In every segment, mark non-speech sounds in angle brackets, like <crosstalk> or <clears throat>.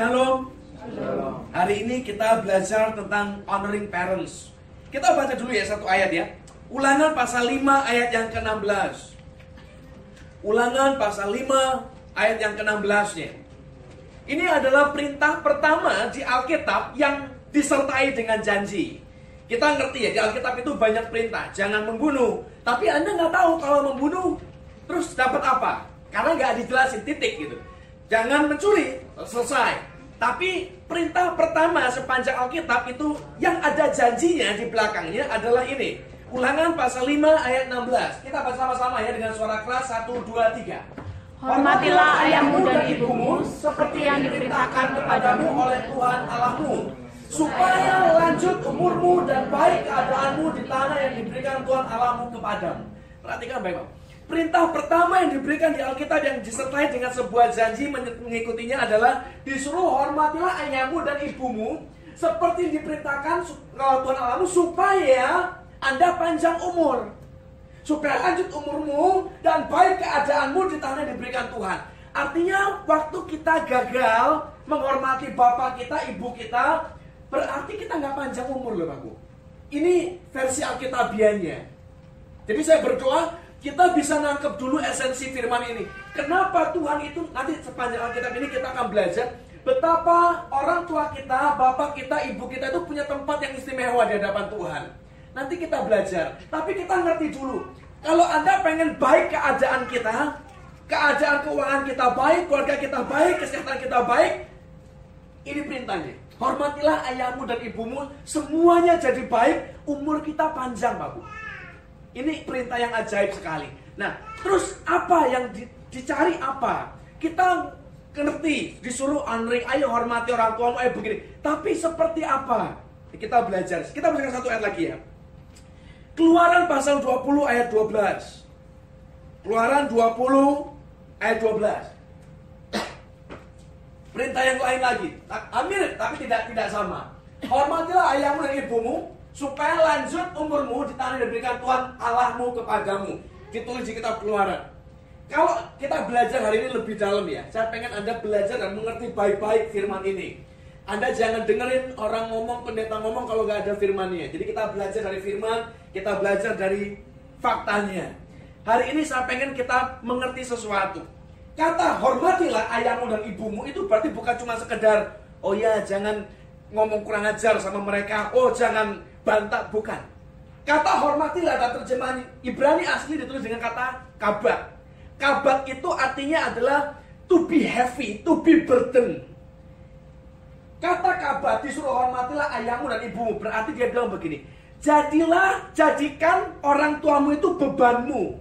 Shalom. Hari ini kita belajar tentang honoring parents. Kita baca dulu ya satu ayat ya. Ulangan pasal 5 ayat yang ke-16. Ulangan pasal 5 ayat yang ke-16-nya. Ini adalah perintah pertama di Alkitab yang disertai dengan janji. Kita ngerti ya, di Alkitab itu banyak perintah. Jangan membunuh. Tapi Anda nggak tahu kalau membunuh, terus dapat apa? Karena nggak dijelasin titik gitu. Jangan mencuri, selesai. Tapi perintah pertama sepanjang Alkitab itu yang ada janjinya di belakangnya adalah ini. Ulangan pasal 5 ayat 16. Kita baca sama-sama ya dengan suara keras 1 2 3. Hormatilah ayahmu dan ibumu seperti yang diperintahkan kepadamu oleh Tuhan Allahmu supaya lanjut umurmu dan baik keadaanmu di tanah yang diberikan Tuhan Allahmu kepadamu. Perhatikan baik, Pak. Perintah pertama yang diberikan di Alkitab yang disertai dengan sebuah janji mengikutinya adalah disuruh hormatilah ayahmu dan ibumu seperti diperintahkan Tuhan Allahmu supaya Anda panjang umur supaya lanjut umurmu dan baik keadaanmu di tanah yang diberikan Tuhan. Artinya waktu kita gagal menghormati bapak kita, ibu kita, berarti kita nggak panjang umur loh Bapak. Ini versi Alkitabiannya. Jadi saya berdoa kita bisa nangkep dulu esensi firman ini. Kenapa Tuhan itu nanti sepanjang Alkitab ini kita akan belajar betapa orang tua kita, bapak kita, ibu kita itu punya tempat yang istimewa di hadapan Tuhan. Nanti kita belajar. Tapi kita ngerti dulu. Kalau Anda pengen baik keadaan kita, keadaan keuangan kita baik, keluarga kita baik, kesehatan kita baik, ini perintahnya. Hormatilah ayahmu dan ibumu, semuanya jadi baik, umur kita panjang, Bapak. Ini perintah yang ajaib sekali. Nah, terus apa yang di, dicari apa? Kita ngerti, disuruh honoring, ayo hormati orang tua, ayo begini. Tapi seperti apa? Kita belajar. Kita belajar satu ayat lagi ya. Keluaran pasal 20 ayat 12. Keluaran 20 ayat 12. Perintah yang lain lagi. Amir, tapi tidak tidak sama. Hormatilah ayahmu dan ibumu supaya lanjut umurmu di tanah yang diberikan Tuhan Allahmu kepadamu. Ditulis di kitab Keluaran. Kalau kita belajar hari ini lebih dalam ya, saya pengen Anda belajar dan mengerti baik-baik firman ini. Anda jangan dengerin orang ngomong, pendeta ngomong kalau nggak ada firmannya. Jadi kita belajar dari firman, kita belajar dari faktanya. Hari ini saya pengen kita mengerti sesuatu. Kata hormatilah ayahmu dan ibumu itu berarti bukan cuma sekedar oh ya jangan ngomong kurang ajar sama mereka, oh jangan bantah, bukan. Kata hormatilah dan terjemahan Ibrani asli ditulis dengan kata kabat. Kabat itu artinya adalah to be heavy, to be burden. Kata kabar disuruh hormatilah ayahmu dan ibumu. Berarti dia bilang begini. Jadilah, jadikan orang tuamu itu bebanmu.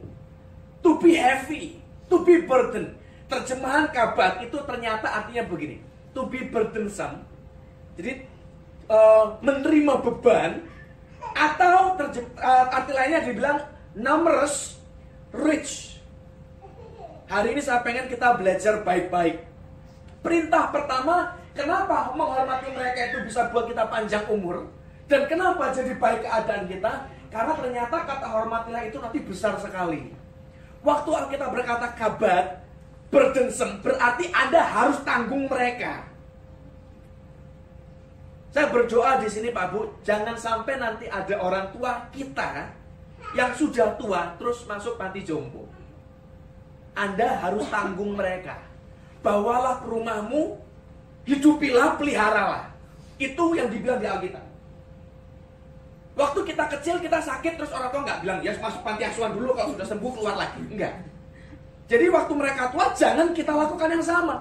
To be heavy, to be burden. Terjemahan kabar itu ternyata artinya begini. To be burdensome. Jadi uh, menerima beban atau uh, arti lainnya dibilang numerous, rich. Hari ini saya pengen kita belajar baik-baik. Perintah pertama Kenapa menghormati mereka itu bisa buat kita panjang umur? Dan kenapa jadi baik keadaan kita? Karena ternyata kata hormatilah itu nanti besar sekali. Waktu kita berkata kabat, burdensome, berarti Anda harus tanggung mereka. Saya berdoa di sini Pak Bu, jangan sampai nanti ada orang tua kita yang sudah tua terus masuk panti jompo. Anda harus tanggung mereka. Bawalah ke rumahmu, hidupilah, peliharalah. Itu yang dibilang di Alkitab. Waktu kita kecil kita sakit terus orang tua nggak bilang ya masuk panti asuhan dulu kalau sudah sembuh keluar lagi. Enggak. Jadi waktu mereka tua jangan kita lakukan yang sama.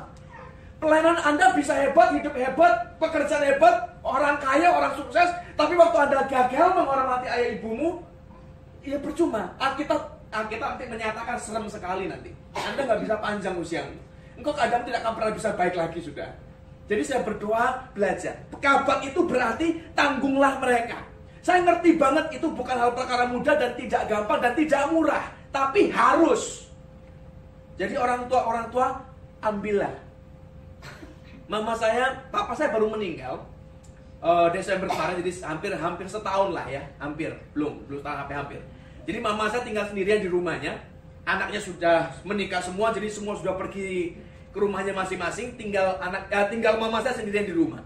Pelayanan Anda bisa hebat, hidup hebat, pekerjaan hebat, orang kaya, orang sukses, tapi waktu Anda gagal menghormati ayah ibumu, ya percuma. Alkitab Alkitab nanti menyatakan serem sekali nanti. Anda nggak bisa panjang usiamu. Engkau kadang tidak akan pernah bisa baik lagi sudah. Jadi saya berdoa belajar. Kabat itu berarti tanggunglah mereka. Saya ngerti banget itu bukan hal perkara mudah dan tidak gampang dan tidak murah, tapi harus. Jadi orang tua orang tua ambillah. Mama saya, papa saya baru meninggal uh, Desember kemarin, jadi hampir hampir setahun lah ya, hampir belum belum tahun hampir hampir. Jadi mama saya tinggal sendirian di rumahnya, anaknya sudah menikah semua, jadi semua sudah pergi ke rumahnya masing-masing, tinggal anak eh, tinggal mama saya sendirian di rumah.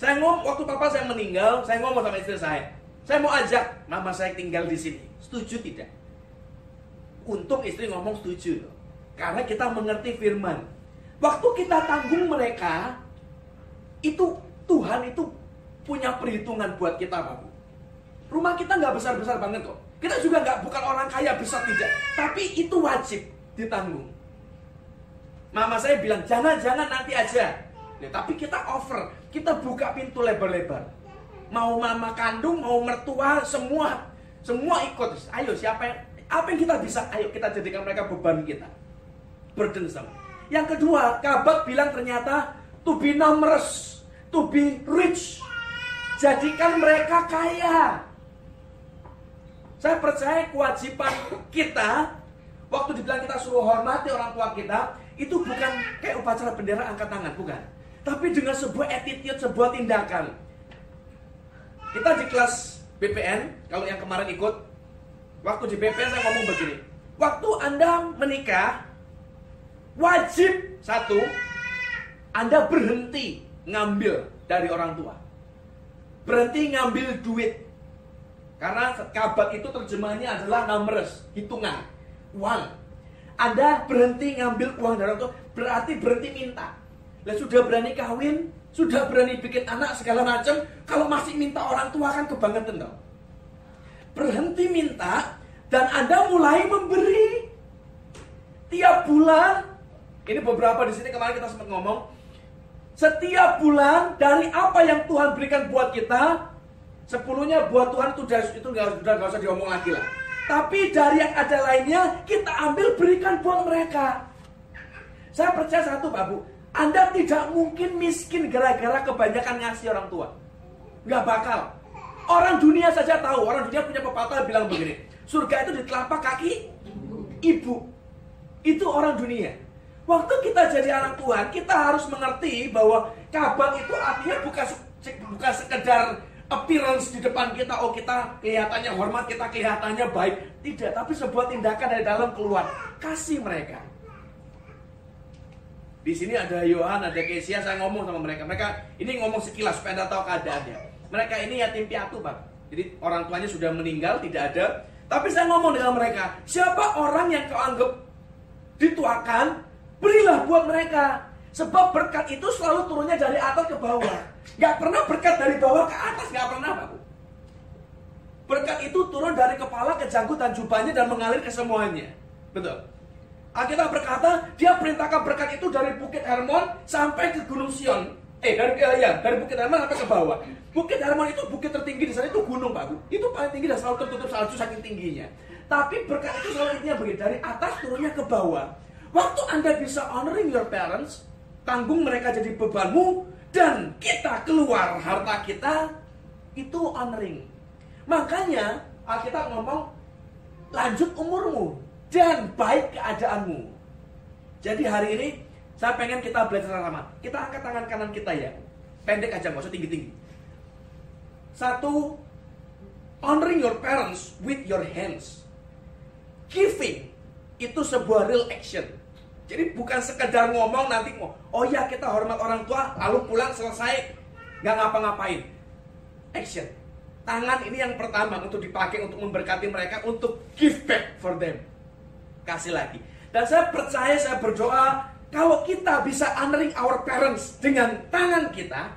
Saya ngomong waktu papa saya meninggal, saya ngomong sama istri saya, saya mau ajak mama saya tinggal di sini. Setuju tidak? Untung istri ngomong setuju. Karena kita mengerti firman. Waktu kita tanggung mereka, itu Tuhan itu punya perhitungan buat kita, Bapak. Rumah kita nggak besar-besar banget kok. Kita juga nggak bukan orang kaya besar tidak, tapi itu wajib ditanggung. Mama saya bilang jangan-jangan nanti aja. Ya, tapi kita offer, kita buka pintu lebar-lebar. Mau mama kandung, mau mertua, semua semua ikut. Ayo siapa yang apa yang kita bisa? Ayo kita jadikan mereka beban kita. Burdensome. Yang kedua, Kabat bilang ternyata to be numerous, to be rich. Jadikan mereka kaya. Saya percaya kewajiban kita waktu dibilang kita suruh hormati orang tua kita itu bukan kayak upacara bendera angkat tangan, bukan. Tapi dengan sebuah attitude, sebuah tindakan. Kita di kelas BPN, kalau yang kemarin ikut, waktu di BPN saya ngomong begini. Waktu Anda menikah, wajib satu, Anda berhenti ngambil dari orang tua. Berhenti ngambil duit karena kabat itu terjemahannya adalah numbers, hitungan, uang. Anda berhenti ngambil uang dari orang tua, berarti berhenti minta. Lah sudah berani kawin, sudah berani bikin anak segala macam, kalau masih minta orang tua kan kebangetan dong. Berhenti minta dan Anda mulai memberi. Tiap bulan, ini beberapa di sini kemarin kita sempat ngomong, setiap bulan dari apa yang Tuhan berikan buat kita, Sepuluhnya buat Tuhan itu itu nggak sudah nggak usah diomong lagi lah. Tapi dari yang ada lainnya kita ambil berikan buat mereka. Saya percaya satu Pak Bu, Anda tidak mungkin miskin gara-gara kebanyakan ngasih orang tua. Nggak bakal. Orang dunia saja tahu, orang dunia punya pepatah bilang begini, surga itu di telapak kaki ibu. Itu orang dunia. Waktu kita jadi anak Tuhan, kita harus mengerti bahwa kabar itu artinya bukan bukan sekedar appearance di depan kita, oh kita kelihatannya hormat, kita kelihatannya baik. Tidak, tapi sebuah tindakan dari dalam keluar. Kasih mereka. Di sini ada Yohan, ada Kesia, saya ngomong sama mereka. Mereka ini ngomong sekilas supaya Anda tahu keadaannya. Mereka ini yatim piatu, Pak. Jadi orang tuanya sudah meninggal, tidak ada. Tapi saya ngomong dengan mereka, siapa orang yang kau anggap dituakan, berilah buat mereka. Sebab berkat itu selalu turunnya dari atas ke bawah. Gak pernah berkat dari bawah ke atas, gak pernah. Berkat itu turun dari kepala ke janggut dan jubahnya dan mengalir ke semuanya. Betul. Alkitab berkata, dia perintahkan berkat itu dari Bukit Hermon sampai ke Gunung Sion. Eh, dari ya, ya dari Bukit Hermon sampai ke bawah. Bukit Hermon itu bukit tertinggi di sana itu gunung, Pak. Itu paling tinggi dan selalu tertutup salju saking tingginya. Tapi berkat itu selalu intinya begini, dari atas turunnya ke bawah. Waktu Anda bisa honoring your parents, tanggung mereka jadi bebanmu dan kita keluar harta kita itu honoring. Makanya Alkitab ngomong lanjut umurmu dan baik keadaanmu. Jadi hari ini saya pengen kita belajar sama. Kita angkat tangan kanan kita ya. Pendek aja, nggak usah tinggi-tinggi. Satu, honoring your parents with your hands. Giving itu sebuah real action jadi bukan sekedar ngomong nanti mau, oh ya kita hormat orang tua, lalu pulang selesai nggak ngapa-ngapain. Action. Tangan ini yang pertama untuk dipakai untuk memberkati mereka untuk give back for them. Kasih lagi. Dan saya percaya, saya berdoa kalau kita bisa honoring our parents dengan tangan kita,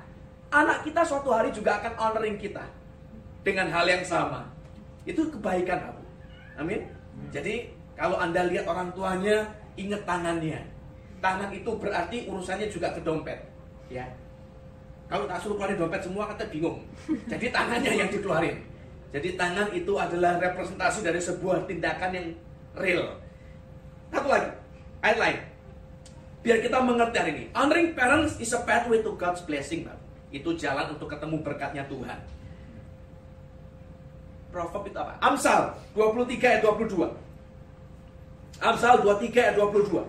anak kita suatu hari juga akan honoring kita dengan hal yang sama. Itu kebaikan aku. Amin. Jadi kalau Anda lihat orang tuanya ingat tangannya. Tangan itu berarti urusannya juga ke dompet. Ya. Kalau tak suruh keluarin dompet semua kata bingung. Jadi tangannya yang dikeluarin. Jadi tangan itu adalah representasi dari sebuah tindakan yang real. Satu lagi, ayat lain. Biar kita mengerti hari ini. Honoring parents is a pathway to God's blessing. Itu jalan untuk ketemu berkatnya Tuhan. Proverb itu apa? Amsal 23 ayat 22. Amsal 23 ayat 22.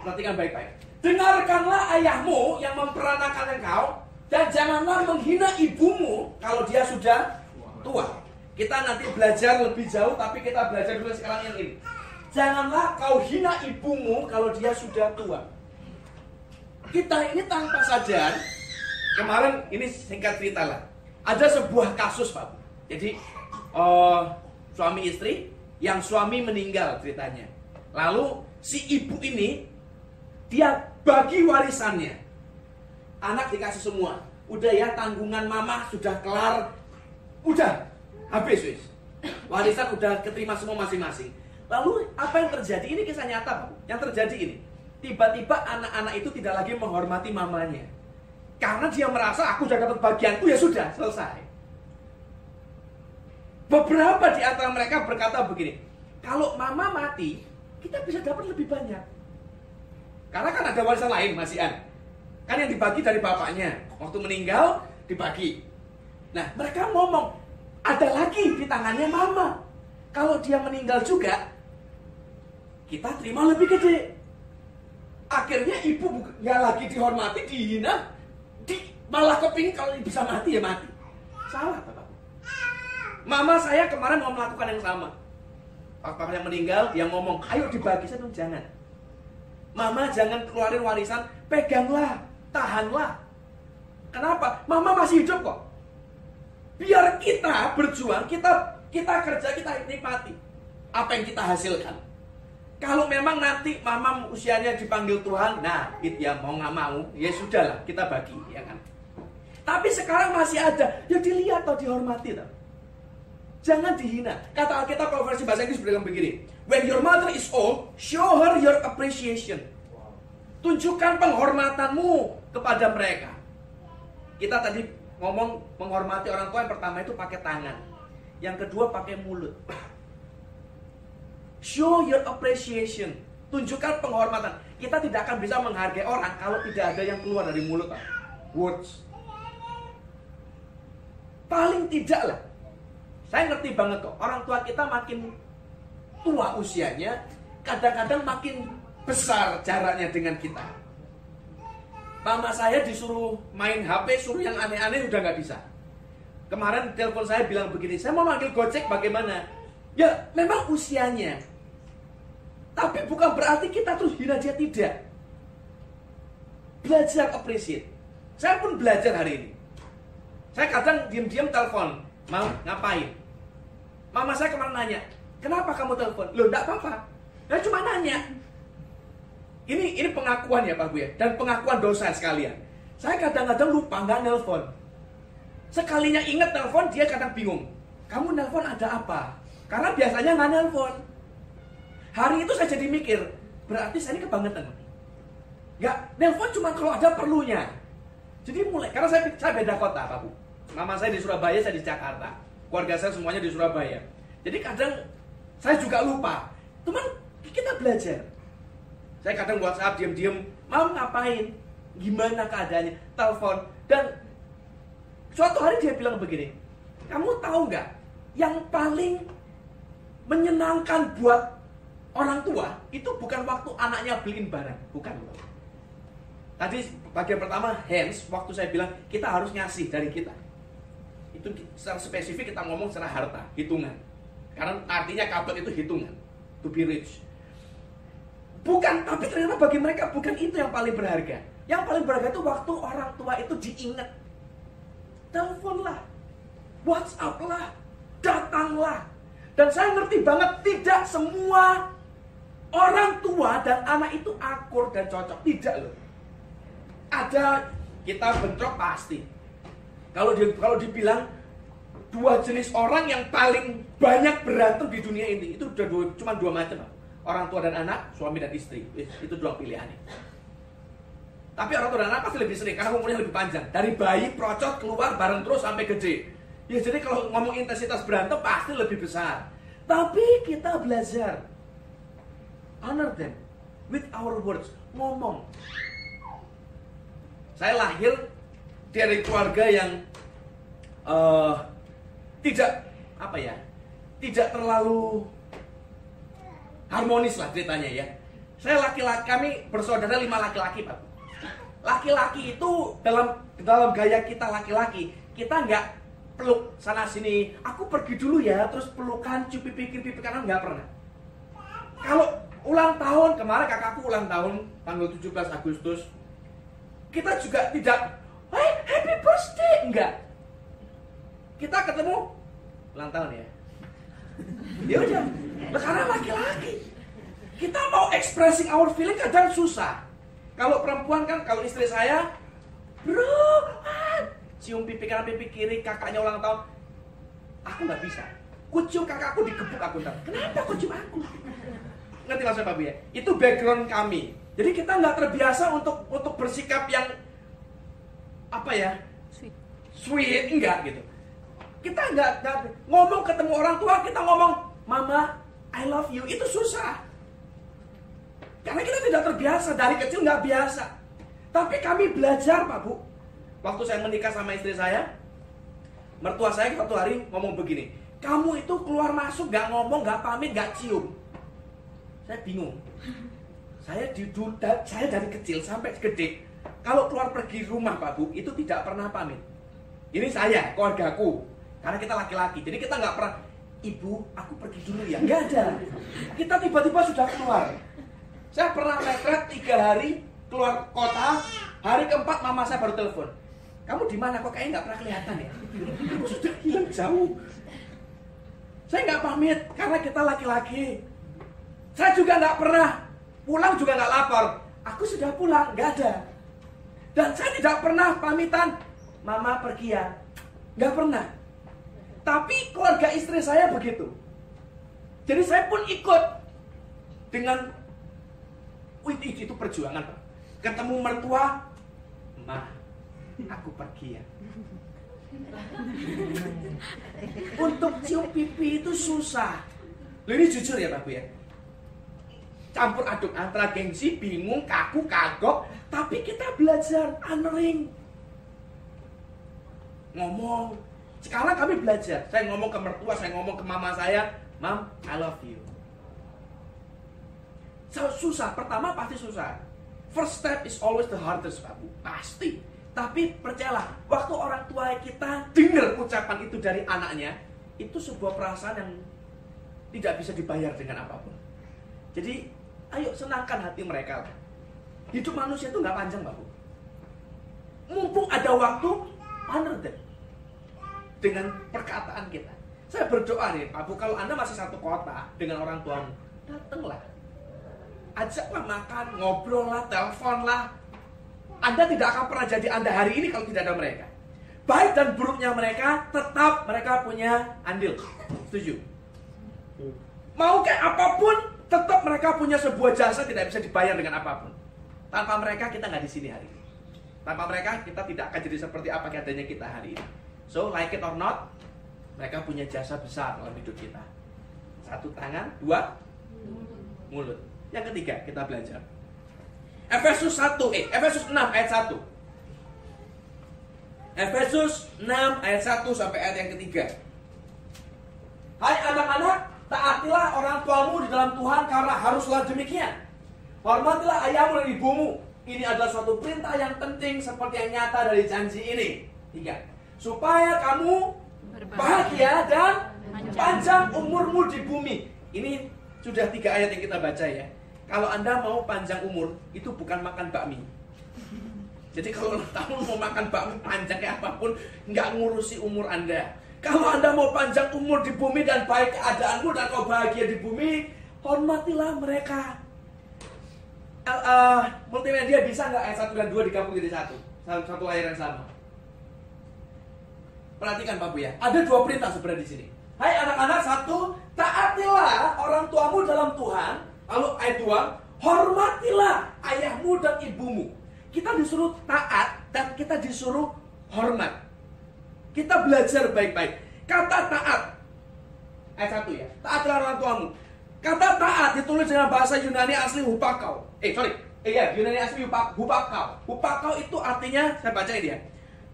Perhatikan baik-baik. Dengarkanlah ayahmu yang memperanakan engkau dan janganlah menghina ibumu kalau dia sudah tua. Kita nanti belajar lebih jauh tapi kita belajar dulu sekarang yang ini. Janganlah kau hina ibumu kalau dia sudah tua. Kita ini tanpa sadar, kemarin ini singkat cerita lah. Ada sebuah kasus Pak. Jadi uh, suami istri yang suami meninggal ceritanya. Lalu si ibu ini dia bagi warisannya. Anak dikasih semua. Udah ya tanggungan mama sudah kelar. Udah habis wis. Warisan udah keterima semua masing-masing. Lalu apa yang terjadi? Ini kisah nyata, Pak. Yang terjadi ini, tiba-tiba anak-anak itu tidak lagi menghormati mamanya. Karena dia merasa aku sudah dapat bagianku ya sudah, selesai. Beberapa di antara mereka berkata begini, kalau mama mati, kita bisa dapat lebih banyak. Karena kan ada warisan lain, Mas Ian. Kan yang dibagi dari bapaknya. Waktu meninggal, dibagi. Nah, mereka ngomong, ada lagi di tangannya mama. Kalau dia meninggal juga, kita terima lebih gede. Akhirnya ibu nggak lagi dihormati, dihina, di, malah kepingin kalau bisa mati ya mati. Salah bapak. Mama saya kemarin mau melakukan yang sama. Papa yang meninggal, dia ngomong, ayo dibagi, saya bilang jangan. Mama jangan keluarin warisan, peganglah, tahanlah. Kenapa? Mama masih hidup kok. Biar kita berjuang, kita kita kerja, kita nikmati apa yang kita hasilkan. Kalau memang nanti mama usianya dipanggil Tuhan, nah itu ya mau nggak mau, ya sudahlah kita bagi, ya kan. Tapi sekarang masih ada, ya dilihat atau dihormati tau. Jangan dihina. Kata Alkitab kalau versi bahasa Inggris bilang begini, When your mother is old, show her your appreciation. Tunjukkan penghormatanmu kepada mereka. Kita tadi ngomong menghormati orang tua yang pertama itu pakai tangan. Yang kedua pakai mulut. <clears throat> Show your appreciation. Tunjukkan penghormatan. Kita tidak akan bisa menghargai orang kalau tidak ada yang keluar dari mulut. Words. Paling tidak lah. Saya ngerti banget kok. Orang tua kita makin tua usianya, kadang-kadang makin besar jaraknya dengan kita. Mama saya disuruh main HP, suruh yang aneh-aneh udah nggak bisa. Kemarin telepon saya bilang begini, saya mau manggil Gojek bagaimana? Ya, memang usianya. Tapi bukan berarti kita terus hina dia tidak. Belajar appreciate. Saya pun belajar hari ini. Saya kadang diam-diam telepon, mau ngapain? Mama saya kemarin nanya, kenapa kamu telepon? Loh, enggak apa-apa. Saya cuma nanya. Ini ini pengakuan ya Pak Bu ya, dan pengakuan dosa sekalian. Saya kadang-kadang lupa nggak nelpon. Sekalinya ingat telepon, dia kadang bingung. Kamu nelpon ada apa? Karena biasanya nggak nelpon. Hari itu saya jadi mikir, berarti saya ini kebangetan. Nggak, nelpon cuma kalau ada perlunya. Jadi mulai, karena saya, saya beda kota Pak Bu. Mama saya di Surabaya, saya di Jakarta. Keluarga saya semuanya di Surabaya. Jadi kadang saya juga lupa. Teman, kita belajar. Saya kadang WhatsApp diam-diam, mau ngapain? Gimana keadaannya? Telepon. Dan suatu hari dia bilang begini, kamu tahu nggak? Yang paling menyenangkan buat orang tua itu bukan waktu anaknya beliin barang, bukan. Tadi bagian pertama hands, waktu saya bilang kita harus ngasih dari kita. Itu secara spesifik kita ngomong secara harta, hitungan. Karena artinya kabel itu hitungan, to be rich. Bukan, tapi ternyata bagi mereka bukan itu yang paling berharga. Yang paling berharga itu waktu orang tua itu diingat. Teleponlah, WhatsApp lah, datanglah. Dan saya ngerti banget tidak semua orang tua dan anak itu akur dan cocok. Tidak loh. Ada kita bentrok pasti. Kalau di, kalau dibilang dua jenis orang yang paling banyak berantem di dunia ini itu udah dua, cuma dua macam orang tua dan anak suami dan istri. Itu dua pilihannya. Tapi orang tua dan anak pasti lebih sering karena umurnya lebih panjang. Dari bayi procot keluar bareng terus sampai gede. Ya jadi kalau ngomong intensitas berantem pasti lebih besar. Tapi kita belajar. Honor them with our words. Ngomong. Saya lahir dari keluarga yang uh, tidak apa ya tidak terlalu harmonis lah ceritanya ya. Saya laki-laki kami bersaudara lima laki-laki pak. Laki-laki itu dalam dalam gaya kita laki-laki kita nggak peluk sana sini. Aku pergi dulu ya terus pelukan cupi pikir pipi kanan nggak pernah. Kalau ulang tahun kemarin kakakku ulang tahun tanggal 17 Agustus, kita juga tidak, hey, happy birthday enggak. Kita ketemu ulang tahun ya. Ya udah, karena laki-laki. Kita mau expressing our feeling kadang susah. Kalau perempuan kan, kalau istri saya, bro, cium pipi kanan pipi kiri kakaknya ulang tahun, aku nggak bisa. Kucium kakakku digebuk aku ntar. Kenapa kucium aku? Ngerti maksudnya Pak ya? Itu background kami. Jadi kita nggak terbiasa untuk untuk bersikap yang apa ya? Sweet. Sweet enggak gitu. Kita nggak nggak- ngomong ketemu orang tua kita ngomong mama I love you itu susah. Karena kita tidak terbiasa dari kecil nggak biasa. Tapi kami belajar Pak Bu. Waktu saya menikah sama istri saya, mertua saya satu hari ngomong begini, kamu itu keluar masuk nggak ngomong, nggak pamit, nggak cium. Saya bingung. Saya di saya dari kecil sampai gede, kalau keluar pergi rumah Pak Bu itu tidak pernah pamit. Ini saya, keluargaku. Karena kita laki-laki, jadi kita nggak pernah. Ibu, aku pergi dulu ya. Nggak ada. Kita tiba-tiba sudah keluar. Saya pernah mepret tiga hari keluar kota. Hari keempat mama saya baru telepon. Kamu di mana kok kayaknya nggak pernah kelihatan ya? Aku sudah hilang jauh. Saya nggak pamit karena kita laki-laki. Saya juga nggak pernah pulang juga nggak lapor. Aku sudah pulang, nggak ada. Dan saya tidak pernah pamitan, mama pergi ya. Nggak pernah. Tapi keluarga istri saya begitu. Jadi saya pun ikut dengan Wih, itu itu perjuangan. Ketemu mertua, mah, aku pergi ya. Untuk cium pipi itu susah. Loh ini jujur ya Pak Bu ya. Campur aduk antara gengsi, bingung, kaku, kagok, tapi kita belajar honoring. Ngomong. Sekarang kami belajar. Saya ngomong ke mertua, saya ngomong ke mama saya, "Mam, I love you." So, susah, pertama pasti susah. First step is always the hardest, Pak. Pasti. Tapi percayalah, waktu orang tua kita dengar ucapan itu dari anaknya, itu sebuah perasaan yang tidak bisa dibayar dengan apa pun. Jadi, ayo senangkan hati mereka. lah. Hidup manusia itu nggak panjang, Pak. Mumpung ada waktu, honor them. Dengan perkataan kita. Saya berdoa nih, Pak Bu, kalau Anda masih satu kota dengan orang tuamu, datanglah ajaklah makan, ngobrol lah, telepon lah. Anda tidak akan pernah jadi Anda hari ini kalau tidak ada mereka. Baik dan buruknya mereka, tetap mereka punya andil. Setuju? Mau kayak apa pun, tetap mereka punya sebuah jasa tidak bisa dibayar dengan apa pun. Tanpa mereka kita nggak di sini hari ini. Tanpa mereka kita tidak akan jadi seperti apa keadaannya kita hari ini. So like it or not, mereka punya jasa besar dalam hidup kita. Satu tangan, dua mulut. Yang ketiga, kita belajar. Efesus 1, eh, Efesus 6 ayat 1. Efesus 6 ayat 1 sampai ayat yang ketiga. Hai anak-anak, taatilah orang tuamu di dalam Tuhan karena haruslah demikian. Hormatilah ayahmu dan ibumu. Ini adalah suatu perintah yang penting seperti yang nyata dari janji ini. Tiga. Supaya kamu bahagia dan panjang umurmu di bumi. Ini sudah tiga ayat yang kita baca ya. Kalau Anda mau panjang umur, itu bukan makan bakmi. Jadi kalau kamu mau makan bakmi panjang kayak apa pun, nggak ngurusi umur Anda. Kalau Anda mau panjang umur di bumi dan baik keadaanmu dan kau bahagia di bumi, hormatilah mereka. Uh, multimedia bisa nggak ayat 1 dan 2 digabung jadi satu? Satu, ayat yang sama. Perhatikan Pak ya. Ada dua perintah sebenarnya di sini. Hai anak-anak, satu, taatilah orang tuamu dalam Tuhan. Lalu ayat dua, hormatilah ayahmu dan ibumu. Kita disuruh taat dan kita disuruh hormat. Kita belajar baik-baik. Kata taat. Ayat satu ya. Taatilah orang tuamu. Kata taat ditulis dengan bahasa Yunani asli hupakau. Eh, sorry. Eh ya, Yunani asli hupak, hupakau. Hupakau itu artinya, saya baca ini ya.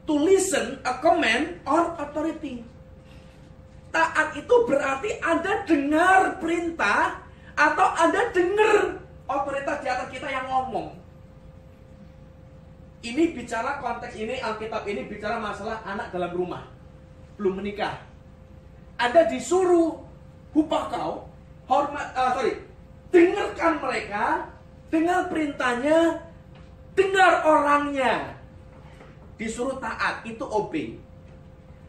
To listen a command or authority. Taat itu berarti Anda dengar perintah atau Anda dengar otoritas di atas kita yang ngomong. Ini bicara konteks ini Alkitab ini bicara masalah anak dalam rumah belum menikah. Anda disuruh hupakau hormat uh, sorry dengarkan mereka dengan perintahnya, dengar orangnya. Disuruh taat, itu obey.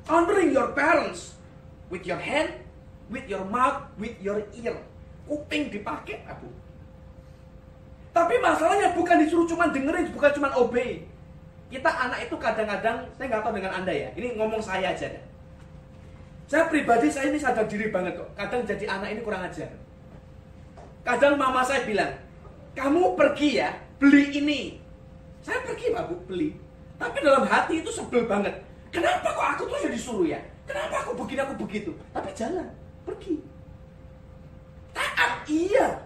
Honoring your parents with your hand, with your mouth, with your ear. Kuping dipakai, Abu. Tapi masalahnya bukan disuruh cuma dengerin, bukan cuma obey. Kita anak itu kadang-kadang, saya nggak tahu dengan Anda ya, ini ngomong saya aja deh. Saya pribadi, saya ini sadar diri banget kok. Kadang jadi anak ini kurang ajar. Kadang mama saya bilang, kamu pergi ya, beli ini. Saya pergi Pak Bu, beli. Tapi dalam hati itu sebel banget. Kenapa kok aku tuh jadi suruh ya? Kenapa aku begini, aku begitu? Tapi jalan, pergi. Taat, iya.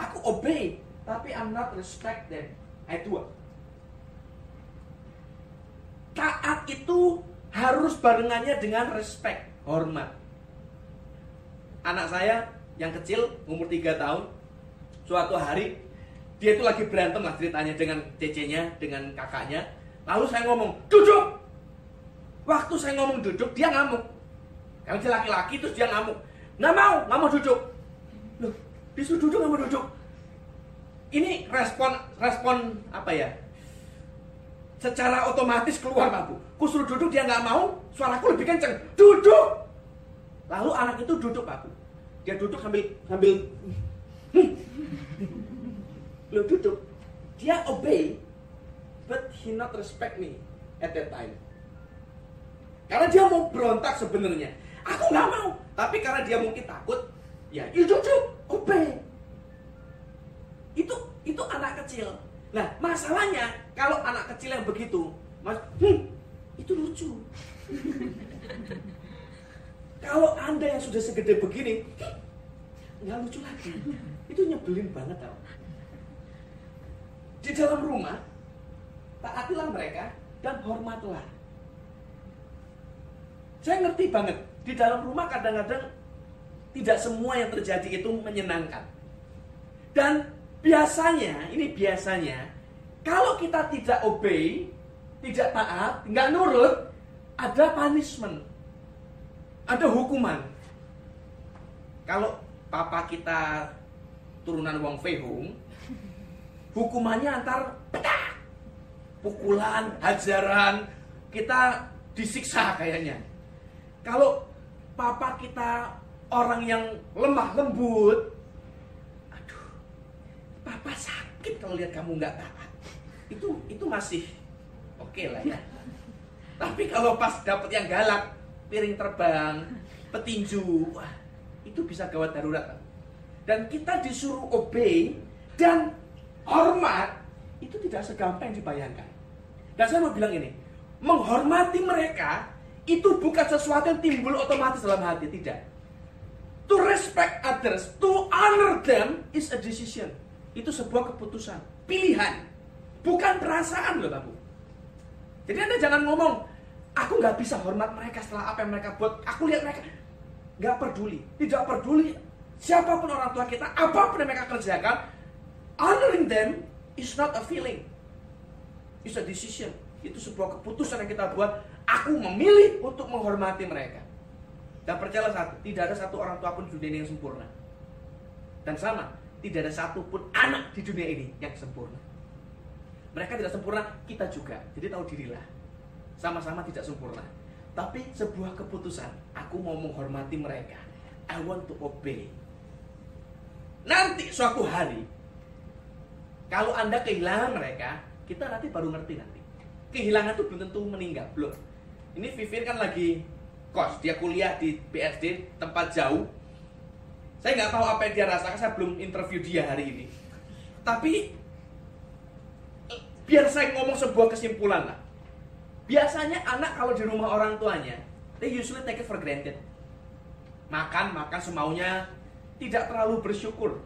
Aku obey, tapi I'm not respect them. Ayat 2. Taat itu harus barengannya dengan respect, hormat. Anak saya yang kecil, umur 3 tahun, suatu hari dia itu lagi berantem lah ceritanya dengan cecenya, dengan kakaknya. Lalu saya ngomong, duduk! Waktu saya ngomong duduk, dia ngamuk. Karena dia laki-laki, terus dia ngamuk. Nggak mau, nggak mau duduk. Loh, disuruh duduk, nggak mau duduk. Ini respon, respon apa ya? Secara otomatis keluar Pak Bu. Kusuruh duduk, dia nggak mau, suaraku lebih kenceng. Duduk! Lalu anak itu duduk Pak Bu. Dia duduk sambil, sambil Lo duduk. Dia obey, but he not respect me at that time. Karena dia mau berontak sebenarnya. Aku nggak mau. Tapi karena dia mungkin takut, ya you duduk, obey. Itu itu anak kecil. Nah masalahnya kalau anak kecil yang begitu, mas, hmm, itu lucu. <laughs> kalau anda yang sudah segede begini, nggak lucu lagi. Itu nyebelin banget tau. Di dalam rumah, taatilah mereka dan hormatlah. Saya ngerti banget, di dalam rumah kadang-kadang tidak semua yang terjadi itu menyenangkan. Dan biasanya, ini biasanya, kalau kita tidak obey, tidak taat, nggak nurut, ada punishment. Ada hukuman. Kalau papa kita turunan Wong Fei Hung, hukumannya antar petak, pukulan, hajaran, kita disiksa kayaknya. Kalau papa kita orang yang lemah lembut, aduh, papa sakit kalau lihat kamu nggak taat. Itu itu masih oke okay lah ya. Tapi kalau pas dapet yang galak, piring terbang, petinju, wah, itu bisa gawat darurat. Dan kita disuruh obey dan hormat itu tidak segampang yang dibayangkan. Dan saya mau bilang ini, menghormati mereka itu bukan sesuatu yang timbul otomatis dalam hati, tidak. To respect others, to honor them is a decision. Itu sebuah keputusan, pilihan, bukan perasaan loh Bapak. Jadi Anda jangan ngomong, aku nggak bisa hormat mereka setelah apa yang mereka buat. Aku lihat mereka nggak peduli, tidak peduli siapa pun orang tua kita, apa pun yang mereka kerjakan, honoring them is not a feeling, it's a decision. Itu sebuah keputusan yang kita buat. Aku memilih untuk menghormati mereka. Dan percayalah satu, tidak ada satu orang tua pun di dunia ini yang sempurna. Dan sama, tidak ada satu pun anak di dunia ini yang sempurna. Mereka tidak sempurna, kita juga. Jadi tahu dirilah. Sama-sama tidak sempurna. Tapi sebuah keputusan, aku mau menghormati mereka. I want to obey. Nanti suatu hari, kalau Anda kehilangan mereka, kita nanti baru ngerti nanti. Kehilangan itu belum tentu meninggal, belum. Ini Vivir kan lagi kos, dia kuliah di BSD tempat jauh. Saya nggak tahu apa yang dia rasakan, saya belum interview dia hari ini. Tapi biar saya ngomong sebuah kesimpulan lah. Biasanya anak kalau di rumah orang tuanya, they usually take it for granted. Makan, makan semaunya, tidak terlalu bersyukur.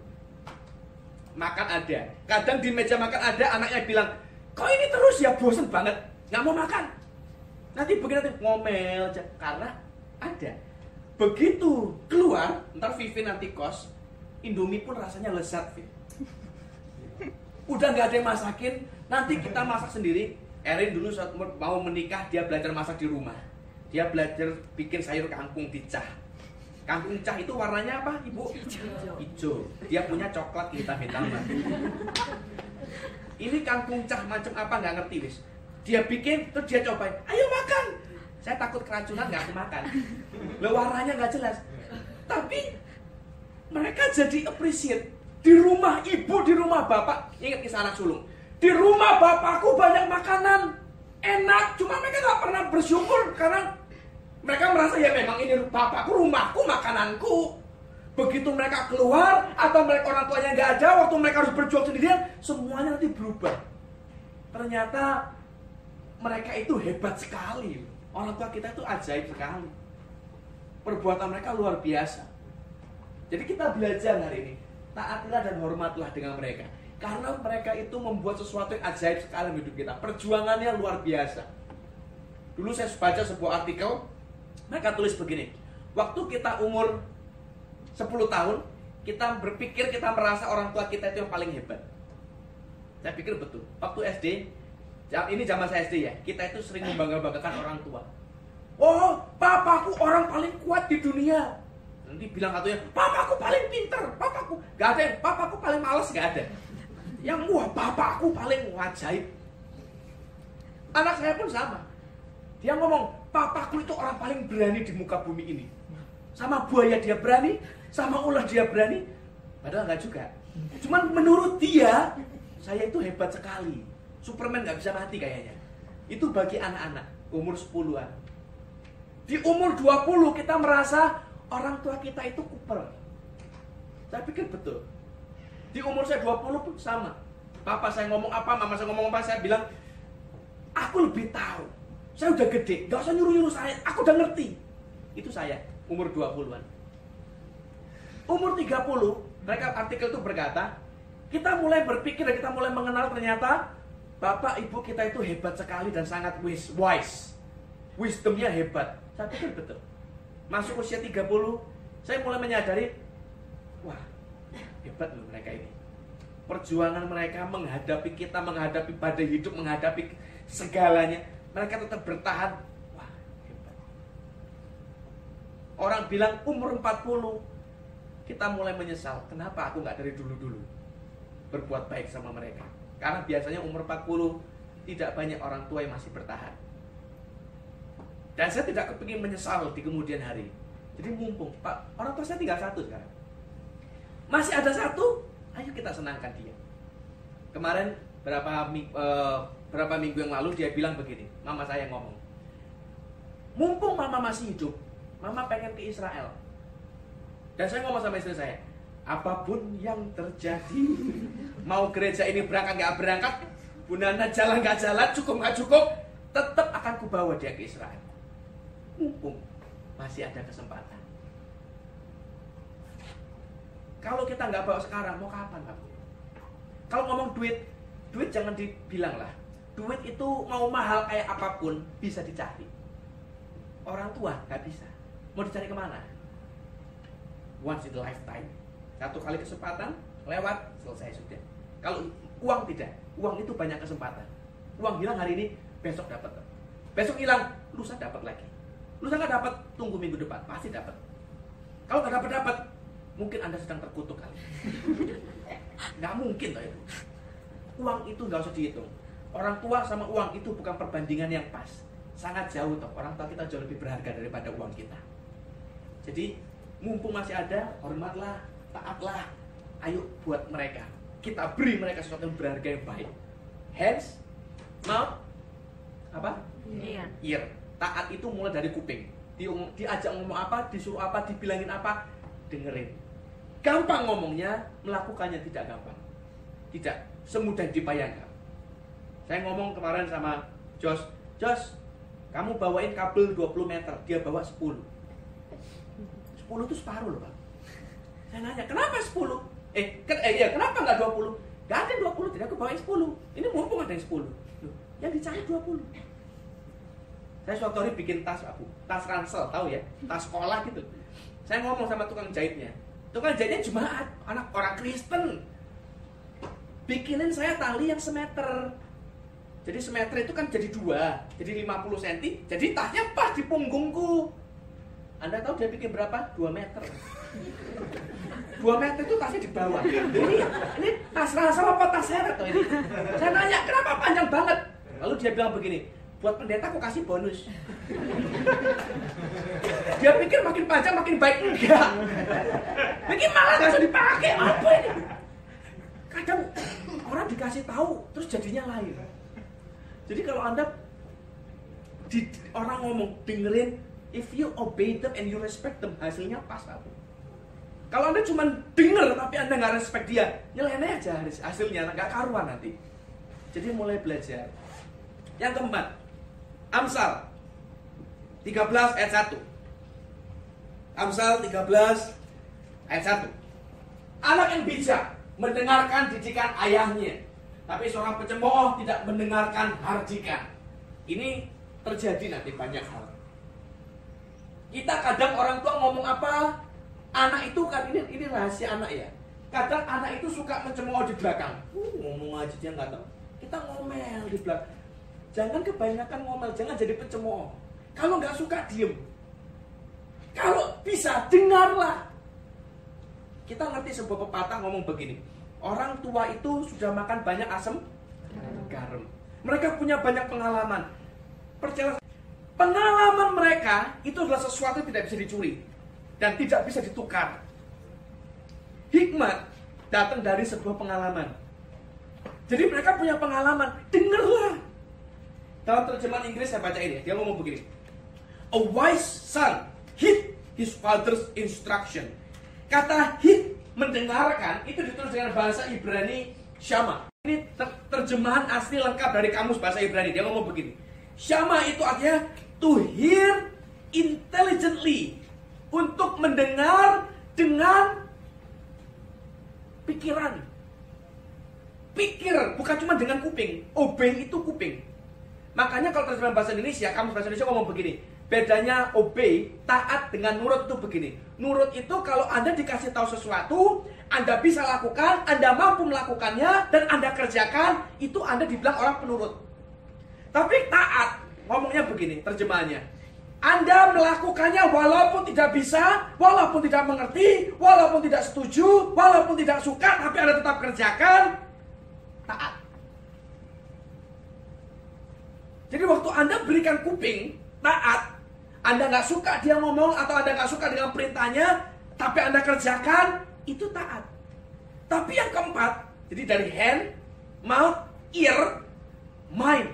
Makan ada. Kadang di meja makan ada anaknya bilang, kok ini terus ya bosen banget, nggak mau makan. Nanti begini nanti ngomel. Karena ada. Begitu keluar, ntar Vivi nanti kos, Indomie pun rasanya lezat, Vivi. Udah nggak ada yang masakin, nanti kita masak sendiri. Erin dulu saat mau menikah, dia belajar masak di rumah. Dia belajar bikin sayur kangkung dicah. Kangkung cah itu warnanya apa, Ibu? Hijau. Dia punya coklat hitam-hitaman. Ini kangkung cah macam apa nggak ngerti, wis. Dia bikin terus dia cobain. Ayo makan. Saya takut keracunan nggak aku makan. Lo warnanya nggak jelas. Tapi mereka jadi appreciate di rumah ibu, di rumah bapak. Ingat kisah anak sulung. Di rumah bapakku banyak makanan enak, cuma mereka nggak pernah bersyukur karena mereka merasa ya memang ini bapakku, rumahku, makananku. Begitu mereka keluar atau mereka orang tuanya nggak ada, waktu mereka harus berjuang sendirian, semuanya nanti berubah. Ternyata mereka itu hebat sekali. Orang tua kita itu ajaib sekali. Perbuatan mereka luar biasa. Jadi kita belajar hari ini, taatlah dan hormatlah dengan mereka. Karena mereka itu membuat sesuatu yang ajaib sekali hidup kita. Perjuangannya luar biasa. Dulu saya baca sebuah artikel mereka tulis begini, waktu kita umur 10 tahun, kita berpikir kita merasa orang tua kita itu yang paling hebat. Saya pikir betul. Waktu SD, ini zaman saya SD ya, kita itu sering membangga-banggakan orang tua. Oh, papaku orang paling kuat di dunia. Nanti bilang katanya, papaku paling pinter, papaku. Gak ada yang, papaku paling males, gak ada. Yang wah, papaku paling wajib. Anak saya pun sama. Dia ngomong, papaku itu orang paling berani di muka bumi ini. Sama buaya dia berani, sama ular dia berani. Padahal nggak juga. Cuman menurut dia, saya itu hebat sekali. Superman nggak bisa mati kayaknya. Itu bagi anak-anak umur 10-an. Di umur 20 kita merasa orang tua kita itu kuper. Saya pikir betul. Di umur saya 20 pun sama. Papa saya ngomong apa, mama saya ngomong apa, saya bilang, aku lebih tahu saya udah gede, gak usah nyuruh-nyuruh saya, aku udah ngerti. Itu saya, umur 20-an. Umur 30, mereka artikel itu berkata, kita mulai berpikir dan kita mulai mengenal ternyata Bapak Ibu kita itu hebat sekali dan sangat wise. Wisdomnya hebat. Saya pikir betul. Masuk usia 30, saya mulai menyadari, wah hebat loh mereka ini. Perjuangan mereka menghadapi kita, menghadapi badai hidup, menghadapi segalanya mereka tetap bertahan. Wah, hebat. Orang bilang umur 40, kita mulai menyesal. Kenapa aku nggak dari dulu-dulu berbuat baik sama mereka? Karena biasanya umur 40 tidak banyak orang tua yang masih bertahan. Dan saya tidak kepingin menyesal di kemudian hari. Jadi mumpung, Pak, orang tua saya tinggal satu sekarang. Masih ada satu, ayo kita senangkan dia. Kemarin berapa uh, berapa minggu yang lalu dia bilang begini, mama saya ngomong, mumpung mama masih hidup, mama pengen ke Israel. Dan saya ngomong sama istri saya, apa pun yang terjadi, <laughs> mau gereja ini berangkat nggak berangkat, Bunana jalan nggak jalan, cukup nggak cukup, tetap akan kubawa dia ke Israel. Mumpung masih ada kesempatan. Kalau kita nggak bawa sekarang, mau kapan, Pak? Kalau ngomong duit, duit jangan dibilang lah duit itu mau mahal kayak apa pun bisa dicari. Orang tua nggak bisa. Mau dicari ke mana? Once in a lifetime. Satu kali kesempatan, lewat, selesai sudah. Kalau uang tidak, uang itu banyak kesempatan. Uang hilang hari ini, besok dapat. Besok hilang, lusa dapat lagi. Lusa nggak dapat, tunggu minggu depan, pasti dapat. Kalau nggak dapat dapat, mungkin anda sedang terkutuk kali. <laughs> Nggak mungkin loh itu. Uang itu nggak usah dihitung orang tua sama uang itu bukan perbandingan yang pas. Sangat jauh toh orang tua kita jauh lebih berharga daripada uang kita. Jadi mumpung masih ada hormatlah taatlah ayo buat mereka. Kita beri mereka sesuatu yang berharga yang baik. Hands mouth apa? Iya. Ear taat itu mulai dari kuping. Di, diajak ngomong apa disuruh apa dibilangin apa dengerin. Gampang ngomongnya melakukannya tidak gampang. Tidak semudah dibayangkan saya ngomong kemarin sama Jos, Jos, kamu bawain kabel 20 meter, dia bawa 10. 10 itu separuh loh, Pak. Saya nanya, kenapa 10? Eh, ke, eh iya, kenapa nggak 20? Gak ada 20, tidak aku bawain 10. Ini mumpung ada yang 10. Loh, yang dicari 20. Saya suatu hari bikin tas aku, tas ransel, tahu ya, tas sekolah gitu. Saya ngomong sama tukang jahitnya. Tukang jahitnya jemaat, anak orang Kristen. Bikinin saya tali yang semeter jadi semeter itu kan jadi dua, jadi 50 cm, jadi tasnya pas di punggungku. Anda tahu dia bikin berapa? 2 meter. 2 meter itu tasnya di bawah. Ini, ini tas ransel apa tas seret ini? Saya nanya, kenapa panjang banget? Lalu dia bilang begini, buat pendeta aku kasih bonus. Dia pikir makin panjang makin baik enggak. Bikin malah usah dipakai. Apa ini? Kadang orang dikasih tahu terus jadinya lain. Jadi kalau anda di, orang ngomong dengerin, if you obey them and you respect them, hasilnya pas aku. Kalau anda cuma denger tapi anda nggak respect dia, nyeleneh aja hasilnya nggak karuan nanti. Jadi mulai belajar. Yang keempat, Amsal 13 ayat 1. Amsal 13 ayat 1. Anak yang bijak mendengarkan didikan ayahnya, tapi seorang pencemooh tidak mendengarkan hardikan. Ini terjadi nanti banyak hal. Kita kadang orang tua ngomong apa, anak itu kan ini ini rahasia anak ya. Kadang anak itu suka mencemooh di belakang. Uh, ngomong aja dia nggak tahu. Kita ngomel di belakang. Jangan kebanyakan ngomel, jangan jadi pencemooh. Kalau nggak suka diem. Kalau bisa dengarlah. Kita ngerti sebuah pepatah ngomong begini. Orang tua itu sudah makan banyak asam garam. Mereka punya banyak pengalaman. Percaya pengalaman mereka itu adalah sesuatu yang tidak bisa dicuri dan tidak bisa ditukar. Hikmat datang dari sebuah pengalaman. Jadi mereka punya pengalaman, dengarlah. Dalam terjemahan Inggris saya baca ini, dia ngomong begini. A wise son heed his father's instruction. Kata heed mendengarkan itu ditulis dengan bahasa Ibrani Shama. Ini ter terjemahan asli lengkap dari kamus bahasa Ibrani. Dia ngomong begini. Shama itu artinya to hear intelligently. Untuk mendengar dengan pikiran. Pikir, bukan cuma dengan kuping. Obey itu kuping. Makanya kalau terjemahan bahasa Indonesia, kamus bahasa Indonesia ngomong begini. Bedanya obey, taat dengan nurut itu begini. Nurut itu kalau Anda dikasih tahu sesuatu, Anda bisa lakukan, Anda mampu melakukannya, dan Anda kerjakan, itu Anda dibilang orang penurut. Tapi taat, ngomongnya begini, terjemahannya. Anda melakukannya walaupun tidak bisa, walaupun tidak mengerti, walaupun tidak setuju, walaupun tidak suka, tapi Anda tetap kerjakan, taat. Jadi waktu Anda berikan kuping, taat, Anda nggak suka dia ngomong atau Anda nggak suka dengan perintahnya, tapi Anda kerjakan, itu taat. Tapi yang keempat, jadi dari hand, mouth, ear, mind.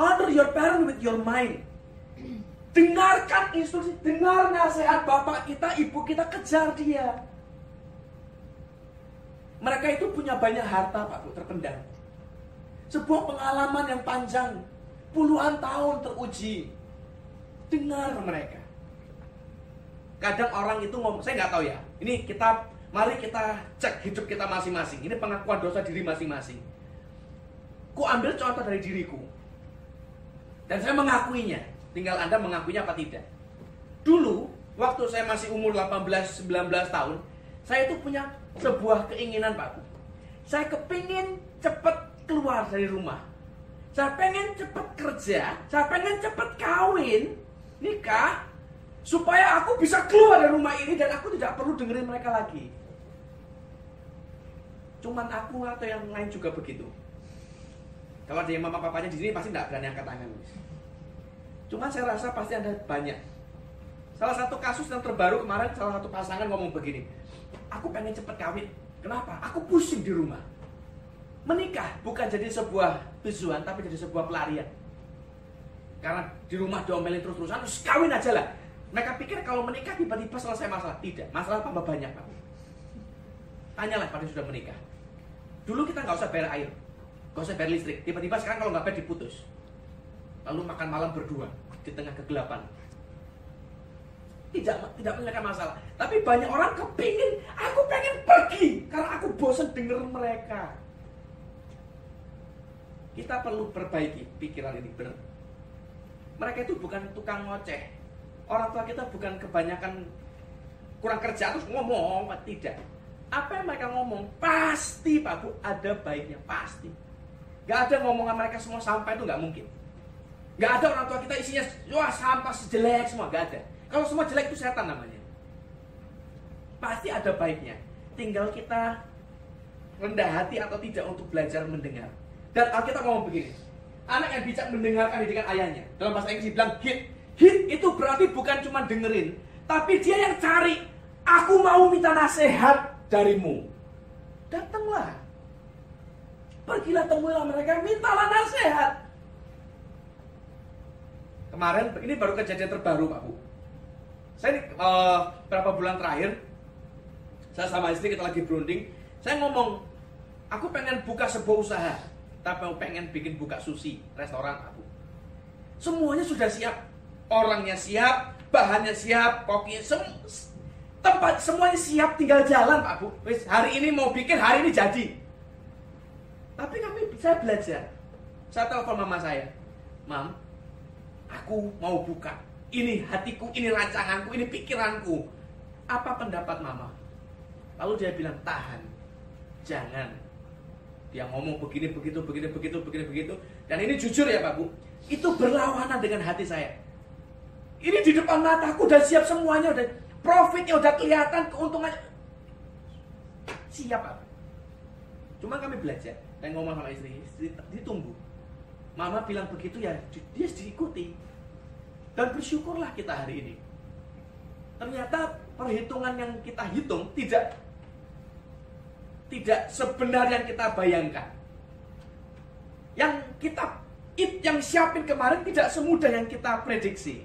Honor your parent with your mind. Dengarkan instruksi, dengar nasihat bapak kita, ibu kita, kejar dia. Mereka itu punya banyak harta Pak Bu, terpendam. Sebuah pengalaman yang panjang, puluhan tahun teruji. Dengar mereka. Kadang orang itu ngomong, saya nggak tahu ya. Ini kita, mari kita cek hidup kita masing-masing. Ini pengakuan dosa diri masing-masing. Ku ambil contoh dari diriku. Dan saya mengakuinya. Tinggal Anda mengakuinya apa tidak. Dulu, waktu saya masih umur 18-19 tahun, saya itu punya sebuah keinginan Pak. Saya kepingin cepat keluar dari rumah. Saya pengen cepat kerja, saya pengen cepat kawin, nikah, supaya aku bisa keluar dari rumah ini dan aku tidak perlu dengerin mereka lagi. Cuman aku atau yang lain juga begitu. Kalau ada yang mama papanya di sini pasti tidak berani angkat tangan. Cuma saya rasa pasti ada banyak. Salah satu kasus yang terbaru kemarin salah satu pasangan ngomong begini. Aku pengen cepet kawin. Kenapa? Aku pusing di rumah. Menikah bukan jadi sebuah tujuan tapi jadi sebuah pelarian. Karena di rumah diomelin terus-terusan, terus kawin aja lah. Mereka pikir kalau menikah tiba-tiba selesai masalah. Tidak, masalah tambah banyak kamu. Tanyalah pada sudah menikah. Dulu kita nggak usah bayar air, nggak usah bayar listrik. Tiba-tiba sekarang kalau nggak bayar diputus lalu makan malam berdua di tengah kegelapan. Tidak tidak menyelesaikan masalah. Tapi banyak orang kepingin, aku pengen pergi karena aku bosan denger mereka. Kita perlu perbaiki pikiran ini benar. Mereka itu bukan tukang ngoceh. Orang tua kita bukan kebanyakan kurang kerja terus ngomong, tidak. Apa yang mereka ngomong pasti Pak Bu ada baiknya pasti. Gak ada ngomongan mereka semua sampai itu nggak mungkin. Nggak ada orang tua kita isinya wah sampah sejelek semua, nggak ada. Kalau semua jelek itu setan namanya. Pasti ada baiknya. Tinggal kita rendah hati atau tidak untuk belajar mendengar. Dan Alkitab ngomong begini, anak yang bijak mendengarkan didikan ayahnya. Dalam bahasa Inggris bilang hit. Hit itu berarti bukan cuma dengerin, tapi dia yang cari. Aku mau minta nasihat darimu. Datanglah. Pergilah temuilah mereka, mintalah nasihat. Kemarin ini baru kejadian terbaru Pak Bu. Saya uh, berapa bulan terakhir saya sama istri kita lagi berunding. Saya ngomong, aku pengen buka sebuah usaha, tapi mau pengen bikin buka sushi restoran Pak Bu. Semuanya sudah siap, orangnya siap, bahannya siap, kokinya sem tempat semuanya siap tinggal jalan Pak Bu. Wis hari ini mau bikin, hari ini jadi. Tapi kami bisa belajar. Saya telepon mama saya, Mam, Aku mau buka. Ini hatiku, ini rancanganku, ini pikiranku. Apa pendapat mama? Lalu dia bilang, tahan. Jangan. Dia ngomong begini, begitu, begitu, begitu, begitu, begitu. Dan ini jujur ya Pak Bu. Itu berlawanan dengan hati saya. Ini di depan mataku udah siap semuanya. udah Profitnya udah kelihatan, keuntungannya. Siap Pak. Cuma kami belajar dan ngomong sama istri, istri ditunggu Mama bilang begitu ya dia diikuti. Dan bersyukurlah kita hari ini. Ternyata perhitungan yang kita hitung tidak tidak sebenar yang kita bayangkan. Yang kita it yang siapin kemarin tidak semudah yang kita prediksi.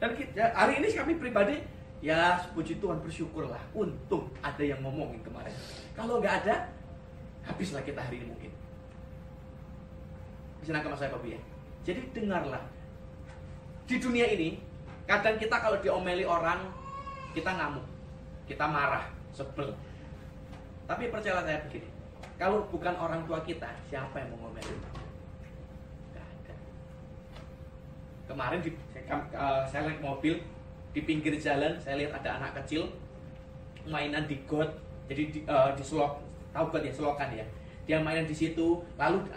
Dan kita, ya, hari ini kami pribadi ya puji Tuhan bersyukurlah untung ada yang ngomongin kemarin. Kalau nggak ada habislah kita hari ini mungkin. Bisa nangkap saya Pak ya? Jadi dengarlah. Di dunia ini, kadang kita kalau diomeli orang, kita ngamuk. Kita marah, sebel. Tapi percayalah saya begini. Kalau bukan orang tua kita, siapa yang mau ada. Kemarin di, saya, uh, saya naik mobil, di pinggir jalan, saya lihat ada anak kecil mainan di got, jadi di, uh, di selok, tahu got ya, selokan ya. Dia mainan di situ, lalu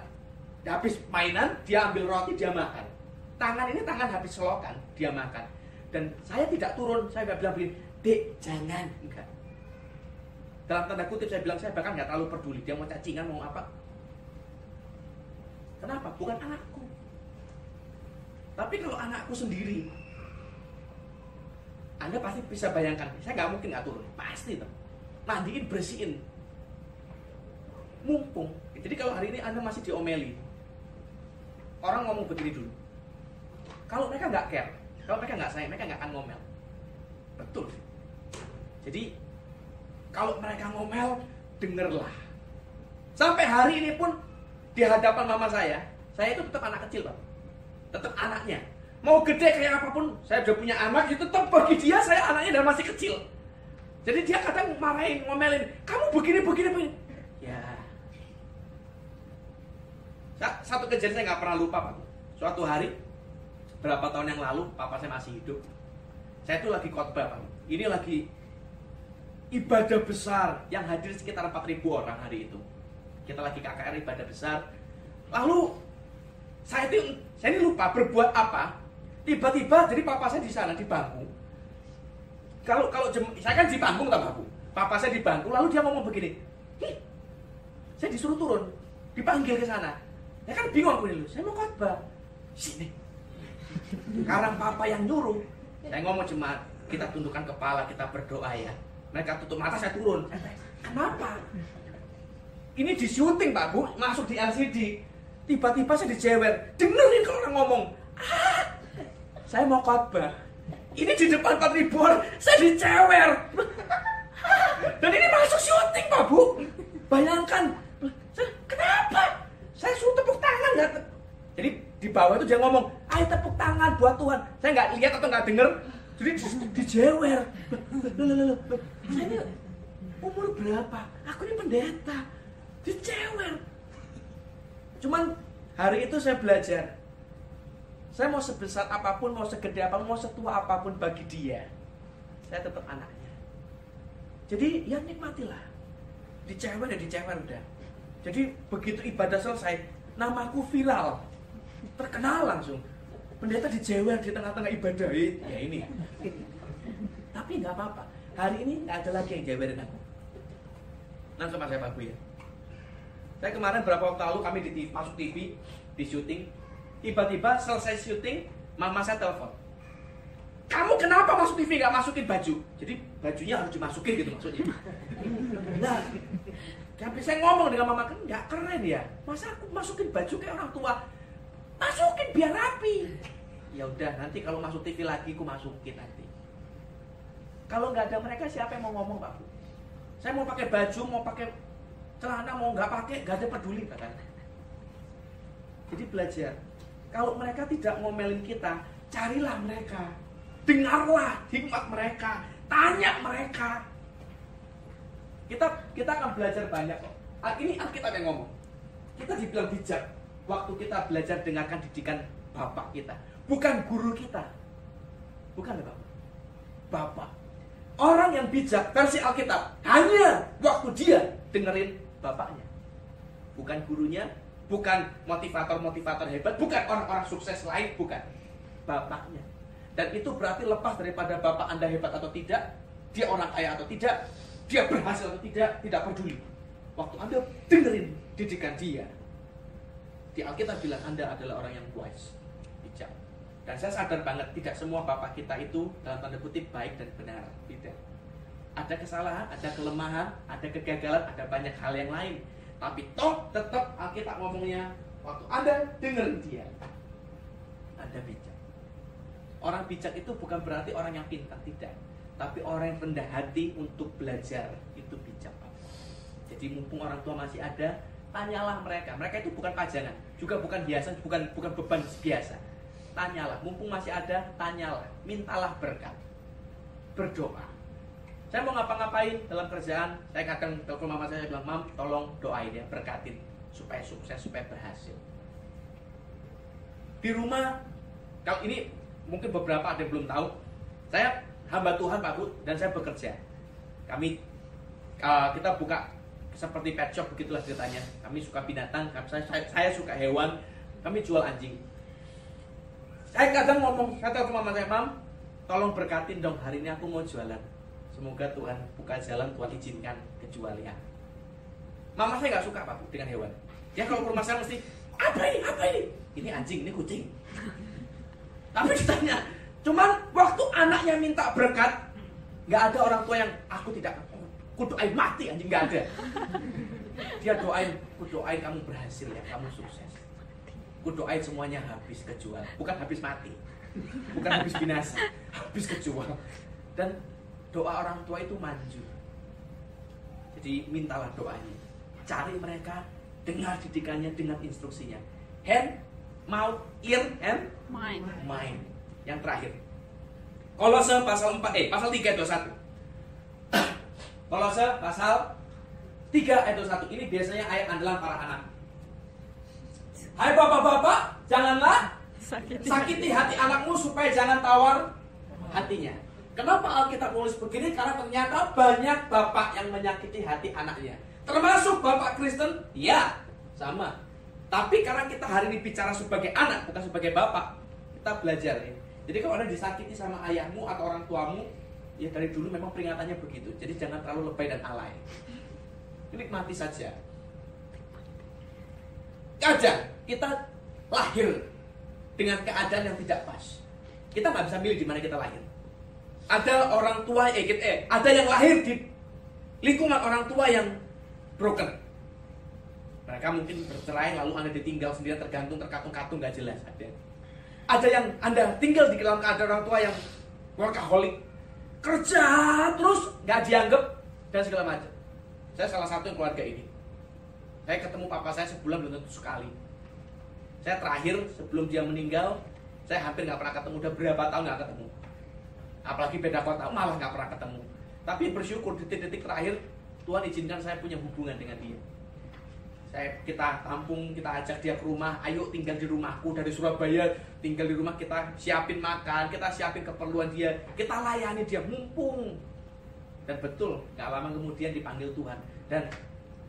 habis mainan dia ambil roti dia makan tangan ini tangan habis selokan dia makan dan saya tidak turun saya bilang begini dek jangan enggak dalam tanda kutip saya bilang saya bahkan nggak terlalu peduli dia mau cacingan mau apa. Kenapa? Bukan anakku. Tapi kalau anakku sendiri anda pasti bisa bayangkan saya nggak mungkin nggak turun. Pasti tuh mandiin bersihin. Mumpung. Jadi kalau hari ini anda masih diomeli orang ngomong begini dulu. Kalau mereka nggak care, kalau mereka nggak sayang, mereka nggak akan ngomel. Betul. Jadi kalau mereka ngomel, dengerlah. Sampai hari ini pun di hadapan mama saya, saya itu tetap anak kecil, Pak. Tetap anaknya. Mau gede kayak apa pun, saya udah punya anak, itu tetap bagi dia saya anaknya dan masih kecil. Jadi dia kadang marahin, ngomelin, kamu begini, begini, begini. Ya, satu kejadian saya nggak pernah lupa pak. Suatu hari berapa tahun yang lalu papa saya masih hidup. Saya itu lagi khotbah pak. Ini lagi ibadah besar yang hadir sekitar 4000 orang hari itu. Kita lagi KKR ibadah besar. Lalu saya itu saya ini lupa berbuat apa. Tiba-tiba jadi papa saya di sana di bangku. Kalau kalau jem, saya kan di bangku tak bu. Papa saya di bangku lalu dia ngomong begini. Saya disuruh turun, dipanggil ke sana. Ya kan bingung aku dulu, saya mau khotbah. Sini. Sekarang papa yang nyuruh. Saya ngomong cuma kita tundukkan kepala, kita berdoa ya. Mereka tutup mata, saya turun. Kenapa? Ini di syuting Pak Bu, masuk di LCD. Tiba-tiba saya dijewer. Dengerin kalau orang ngomong. Ah, saya mau khotbah. Ini di depan 4 ribu orang, saya dicewer. Dan ini masuk syuting Pak Bu. Bayangkan, kenapa? Saya suruh tepuk tangan nggak. Jadi di bawah itu dia ngomong, ayo tepuk tangan buat Tuhan. Saya nggak lihat atau nggak denger, jadi dijewer. Ini umur berapa? Aku ini pendeta. Dijewer. Cuman hari itu saya belajar. Saya mau sebesar apa pun, mau segede apa pun, mau setua apa pun bagi dia. Saya tetap anaknya. Jadi ya nikmatilah. Dicewer ya dicewer udah. Jadi begitu ibadah selesai, namaku viral. terkenal langsung. Pendeta dijewer di tengah-tengah ibadah. Ya ini. Tapi nggak apa-apa. Hari ini nggak ada lagi yang jewerin aku. Nah sama saya Pak ya. Saya kemarin berapa waktu lalu kami di TV, masuk TV di syuting. Tiba-tiba selesai syuting, mama saya telepon. Kamu kenapa masuk TV nggak masukin baju? Jadi bajunya harus dimasukin gitu maksudnya. Nah, tapi saya ngomong dengan mama kan nggak keren ya. Masa aku masukin baju kayak orang tua? Masukin biar rapi. Ya udah nanti kalau masuk TV lagi aku masukin nanti. Kalau nggak ada mereka siapa yang mau ngomong Pak Bu? Saya mau pakai baju, mau pakai celana, mau nggak pakai, nggak ada peduli katanya. Jadi belajar. Kalau mereka tidak ngomelin kita, carilah mereka. Dengarlah hikmat mereka, tanya mereka. Kita kita akan belajar banyak kok. Ah, Ini Alkitab yang ngomong. Kita dibilang bijak waktu kita belajar dengarkan didikan bapak kita, bukan guru kita. Bukan Bapak. Bapak. Orang yang bijak versi Alkitab hanya waktu dia dengerin bapaknya. Bukan gurunya, bukan motivator-motivator hebat, bukan orang-orang sukses lain, bukan. Bapaknya. Dan itu berarti lepas daripada bapak Anda hebat atau tidak, dia orang kaya atau tidak, dia berhasil atau tidak, tidak peduli. Waktu Anda dengerin didikan dia, di Alkitab bilang Anda adalah orang yang wise, bijak. Dan saya sadar banget tidak semua bapak kita itu dalam tanda kutip baik dan benar, tidak. Ada kesalahan, ada kelemahan, ada kegagalan, ada banyak hal yang lain. Tapi toh tetap Alkitab ngomongnya waktu Anda dengerin dia, Anda bijak. Orang bijak itu bukan berarti orang yang pintar, tidak. Tapi orang yang rendah hati untuk belajar itu bijak. Jadi mumpung orang tua masih ada, tanyalah mereka. Mereka itu bukan pajangan, juga bukan hiasan, bukan bukan beban biasa. Tanyalah, mumpung masih ada, tanyalah, mintalah berkat. Berdoa. Saya mau ngapa-ngapain dalam kerjaan, saya kadang telepon mama saya, saya bilang, "Mam, tolong doain ya, berkatin supaya sukses, supaya berhasil." Di rumah, kalau ini mungkin beberapa ada yang belum tahu, saya hamba Tuhan Pak Bu dan saya bekerja. Kami uh, kita buka seperti pet shop begitulah ceritanya. Kami suka binatang, saya, saya, saya suka hewan, kami jual anjing. Saya kadang ngomong, saya telepon mama saya, Mam, tolong berkatin dong hari ini aku mau jualan. Semoga Tuhan buka jalan, Tuhan izinkan kejualian. Mama saya nggak suka Pak dengan hewan. Ya kalau ke rumah saya mesti, apa ini, apa ini? Ini anjing, ini kucing. <laughs> Tapi ditanya, cuman waktu anaknya minta berkat, nggak ada orang tua yang aku tidak, ku doain mati anjing nggak ada. Dia doain, ku doain kamu berhasil ya, kamu sukses. Ku doain semuanya habis kejual, bukan habis mati, bukan habis binasa, habis kejual. Dan doa orang tua itu manjur. Jadi mintalah doanya, cari mereka, dengar didikannya, dengar instruksinya. Hand, mouth, ear, and Mind. mind. Yang terakhir. Kolose pasal 4 eh pasal 3 ayat 21. Kolose pasal 3 ayat 21. Ini biasanya ayat andalan para anak. Hai bapak-bapak, janganlah Sakit. sakiti hati anakmu supaya jangan tawar hatinya. Kenapa Alkitab nulis begini? Karena ternyata banyak bapak yang menyakiti hati anaknya. Termasuk bapak Kristen, ya, sama. Tapi karena kita hari ini bicara sebagai anak, bukan sebagai bapak, kita belajar ya. Jadi kalau ada disakiti sama ayahmu atau orang tuamu, ya dari dulu memang peringatannya begitu. Jadi jangan terlalu lebay dan alay. Nikmati saja. Kadang kita lahir dengan keadaan yang tidak pas. Kita nggak bisa milih di mana kita lahir. Ada orang tua, eh, eh, ada yang lahir di lingkungan orang tua yang broken. Mereka mungkin bercerai lalu anda ditinggal sendirian tergantung terkatung-katung nggak jelas ada. Ada yang anda tinggal di dalam keadaan orang tua yang workaholic, kerja terus nggak dianggap dan segala macam. Saya salah satu yang keluarga ini. Saya ketemu papa saya sebulan belum tentu sekali. Saya terakhir sebelum dia meninggal, saya hampir nggak pernah ketemu. Udah berapa tahun nggak ketemu. Apalagi beda kota, malah nggak pernah ketemu. Tapi bersyukur detik-detik terakhir Tuhan izinkan saya punya hubungan dengan dia. Saya kita tampung, kita ajak dia ke rumah, ayo tinggal di rumahku dari Surabaya, tinggal di rumah kita siapin makan, kita siapin keperluan dia, kita layani dia mumpung. Dan betul, nggak lama kemudian dipanggil Tuhan dan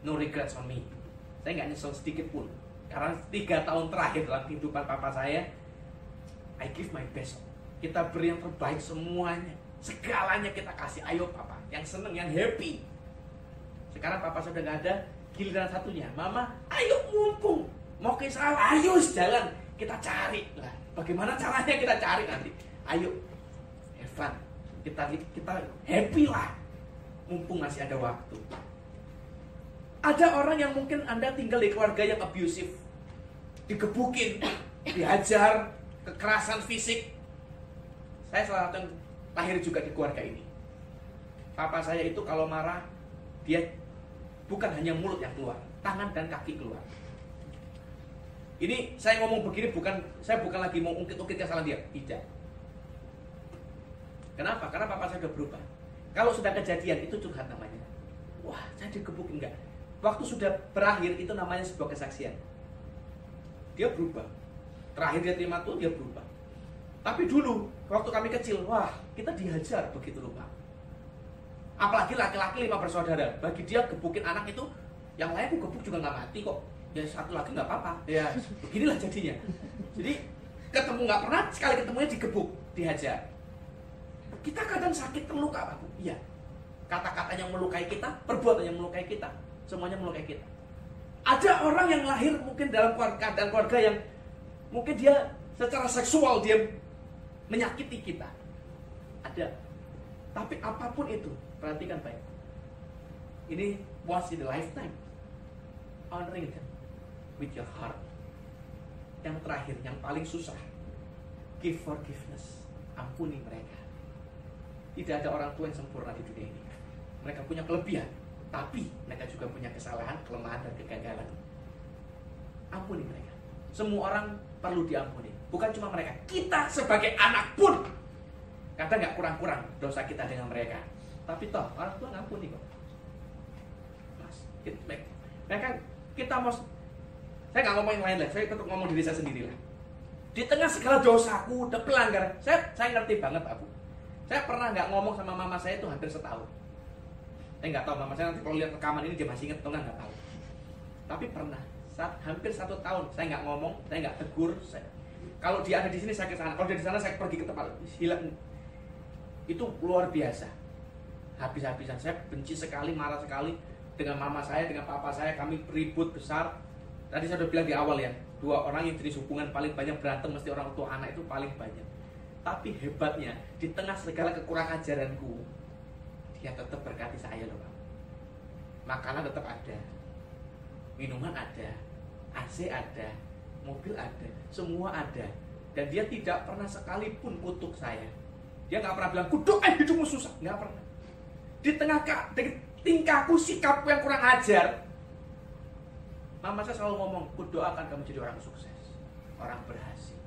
no regrets on me. Saya nggak nyesel sedikit pun. Karena tiga tahun terakhir dalam kehidupan papa saya, I give my best. Kita beri yang terbaik semuanya. Segalanya kita kasih. Ayo papa, yang seneng, yang happy. Sekarang papa sudah nggak ada, giliran satunya. Mama, ayo mumpung. Mau ke Israel, ayo jalan. Kita cari lah. Bagaimana caranya kita cari nanti? Ayo, fun. Kita kita happy lah. Mumpung masih ada waktu. Ada orang yang mungkin Anda tinggal di keluarga yang abusive. Digebukin, dihajar, kekerasan fisik. Saya salah satu lahir juga di keluarga ini. Papa saya itu kalau marah, dia bukan hanya mulut yang keluar, tangan dan kaki keluar. Ini saya ngomong begini bukan saya bukan lagi mau ungkit-ungkit kesalahan dia, tidak. Kenapa? Karena papa saya sudah berubah. Kalau sudah kejadian itu curhat namanya. Wah, saya digebukin enggak? Waktu sudah berakhir itu namanya sebuah kesaksian. Dia berubah. Terakhir dia terima tuh dia berubah. Tapi dulu waktu kami kecil, wah kita dihajar begitu lupa. Apalagi laki-laki lima bersaudara, bagi dia gebukin anak itu yang lain aku gebuk juga nggak mati kok. Ya satu lagi nggak apa-apa. Ya <laughs> beginilah jadinya. Jadi ketemu nggak pernah sekali ketemunya digebuk, dihajar. Kita kadang sakit terluka Pak. Iya. Kata-kata yang melukai kita, perbuatan yang melukai kita, semuanya melukai kita. Ada orang yang lahir mungkin dalam keluarga dan keluarga yang mungkin dia secara seksual dia menyakiti kita. Ada. Tapi apa pun itu, perhatikan baik. Ini once in a lifetime. Honoring them with your heart. Yang terakhir, yang paling susah. Give forgiveness. Ampuni mereka. Tidak ada orang tua yang sempurna di dunia ini. Mereka punya kelebihan, tapi mereka juga punya kesalahan, kelemahan, dan kegagalan. Ampuni mereka. Semua orang perlu diampuni. Bukan cuma mereka. Kita sebagai anak pun kadang nggak kurang-kurang dosa kita dengan mereka. Tapi toh orang tua ngampuni kok. Mas, mereka kita mau saya nggak ngomong yang lain lah, saya tetap ngomong diri saya sendiri lah. Di tengah segala dosaku, udah pelanggaran, saya saya ngerti banget Pak Bu. Saya pernah nggak ngomong sama mama saya itu hampir setahun. Saya nggak tahu mama saya nanti kalau lihat rekaman ini dia masih inget atau nggak tahu. Tapi pernah saat hampir satu tahun saya nggak ngomong, saya nggak tegur. Saya, kalau dia ada di sini saya ke sana, kalau dia di sana saya pergi ke tempat hilang. Itu luar biasa. Habis-habisan saya benci sekali, marah sekali dengan mama saya, dengan papa saya. Kami ribut besar. Tadi saya sudah bilang di awal ya, dua orang yang jenis hubungan paling banyak berantem mesti orang tua anak itu paling banyak. Tapi hebatnya di tengah segala kekurangan ajaranku, dia tetap berkati saya loh, Pak. Makanan tetap ada, minuman ada, AC ada, mobil ada, semua ada. Dan dia tidak pernah sekalipun kutuk saya. Dia nggak pernah bilang, kutuk eh hidupmu susah. Nggak pernah. Di tengah tingkahku, sikapku yang kurang ajar. Mama saya selalu ngomong, kudoakan kamu jadi orang sukses. Orang berhasil.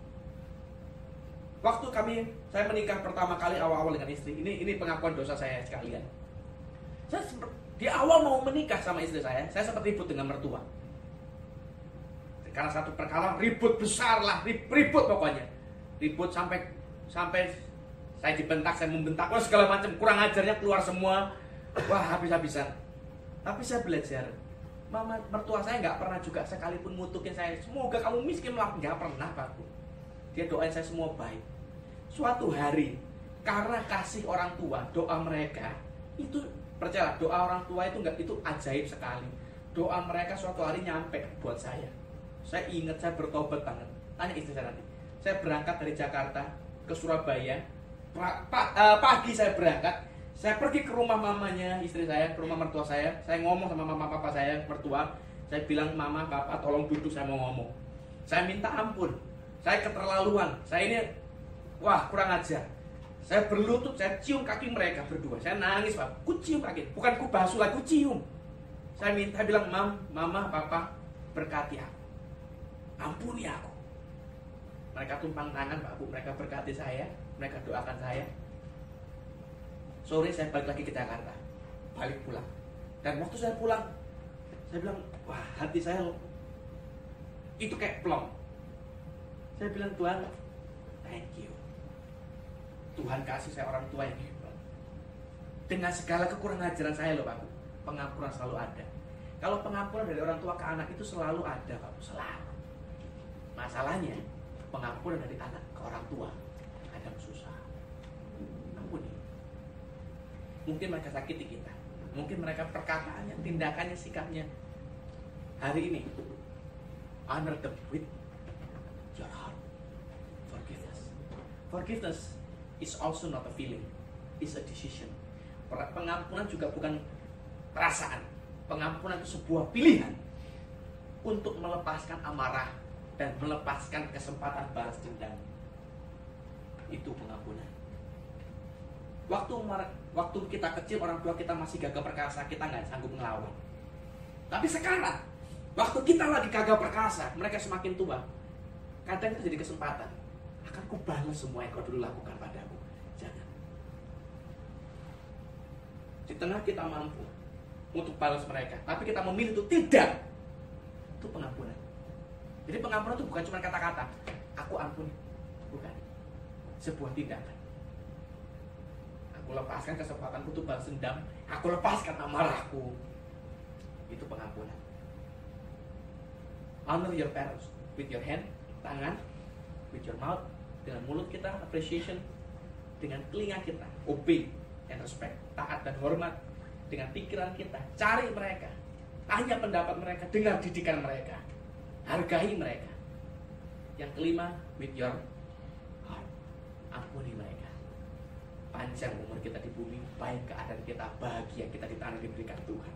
Waktu kami, saya menikah pertama kali awal-awal dengan istri. Ini ini pengakuan dosa saya sekalian. Saya di awal mau menikah sama istri saya, saya sempat ribut dengan mertua karena satu perkara ribut besar lah ribut pokoknya ribut sampai sampai saya dibentak saya membentak. Oh, segala macam. Kurang ajarnya keluar semua. Wah habis-habisan. Tapi saya belajar. Mama mertua saya nggak pernah juga sekalipun mutukin saya semoga kamu miskin lah nggak pernah pak. Dia doain saya semua baik. Suatu hari karena kasih orang tua doa mereka itu percaya doa orang tua itu nggak itu ajaib sekali. Doa mereka suatu hari nyampe buat saya. Saya ingat saya bertobat banget. Tanya istri saya nanti. Saya berangkat dari Jakarta ke Surabaya. Uh, pagi saya berangkat. Saya pergi ke rumah mamanya istri saya, ke rumah mertua saya. Saya ngomong sama mama papa saya, mertua. Saya bilang, mama, papa, tolong duduk, saya mau ngomong. Saya minta ampun. Saya keterlaluan. Saya ini, wah kurang ajar. Saya berlutut, saya cium kaki mereka berdua. Saya nangis, Pak. Ku cium kaki. Bukan ku basuh lagi, ku cium. Saya minta bilang, mam, mama, papa, berkati aku ampuni aku. Mereka tumpang tangan Pak Bu, mereka berkati saya, mereka doakan saya. Sore saya balik lagi ke Jakarta, balik pulang. Dan waktu saya pulang, saya bilang, wah hati saya itu kayak plong. Saya bilang Tuhan, thank you. Tuhan kasih saya orang tua yang hebat. Dengan segala kekurangan ajaran saya loh Pak pengampunan selalu ada. Kalau pengampunan dari orang tua ke anak itu selalu ada Pak selalu Masalahnya, pengampunan dari anak ke orang tua kadang susah. Ampuni. Mungkin mereka sakiti kita. Mungkin mereka perkataannya, tindakannya, sikapnya. Hari ini, honor them with your heart. Forgiveness. Forgiveness is also not a feeling, it's a decision. Pengampunan juga bukan perasaan. Pengampunan itu sebuah pilihan untuk melepaskan amarah dan melepaskan kesempatan balas dendam. Itu pengampunan. Waktu waktu kita kecil orang tua kita masih gagah perkasa, kita nggak sanggup ngelawan. Tapi sekarang, waktu kita lagi gagah perkasa, mereka semakin tua. Kadang itu jadi kesempatan. Akan ku balas semua yang kau dulu lakukan padaku. Jangan. Di tengah kita mampu untuk balas mereka, tapi kita memilih itu tidak. Itu pengampunan. Jadi pengampunan itu bukan cuma kata-kata, aku ampuni. Bukan. Sebuah tindakan. Aku lepaskan kesempatanku untuk balas dendam, aku lepaskan amarahku. Itu pengampunan. Honor your parents with your hand, tangan, with your mouth, dengan mulut kita, appreciation, dengan telinga kita, obey and respect, taat dan hormat, dengan pikiran kita, cari mereka, tanya pendapat mereka, dengar didikan mereka, hargai mereka. Yang kelima, with your heart, ampuni mereka panjang umur kita di bumi, baik keadaan kita, bahagia kita di tanah diberikan Tuhan.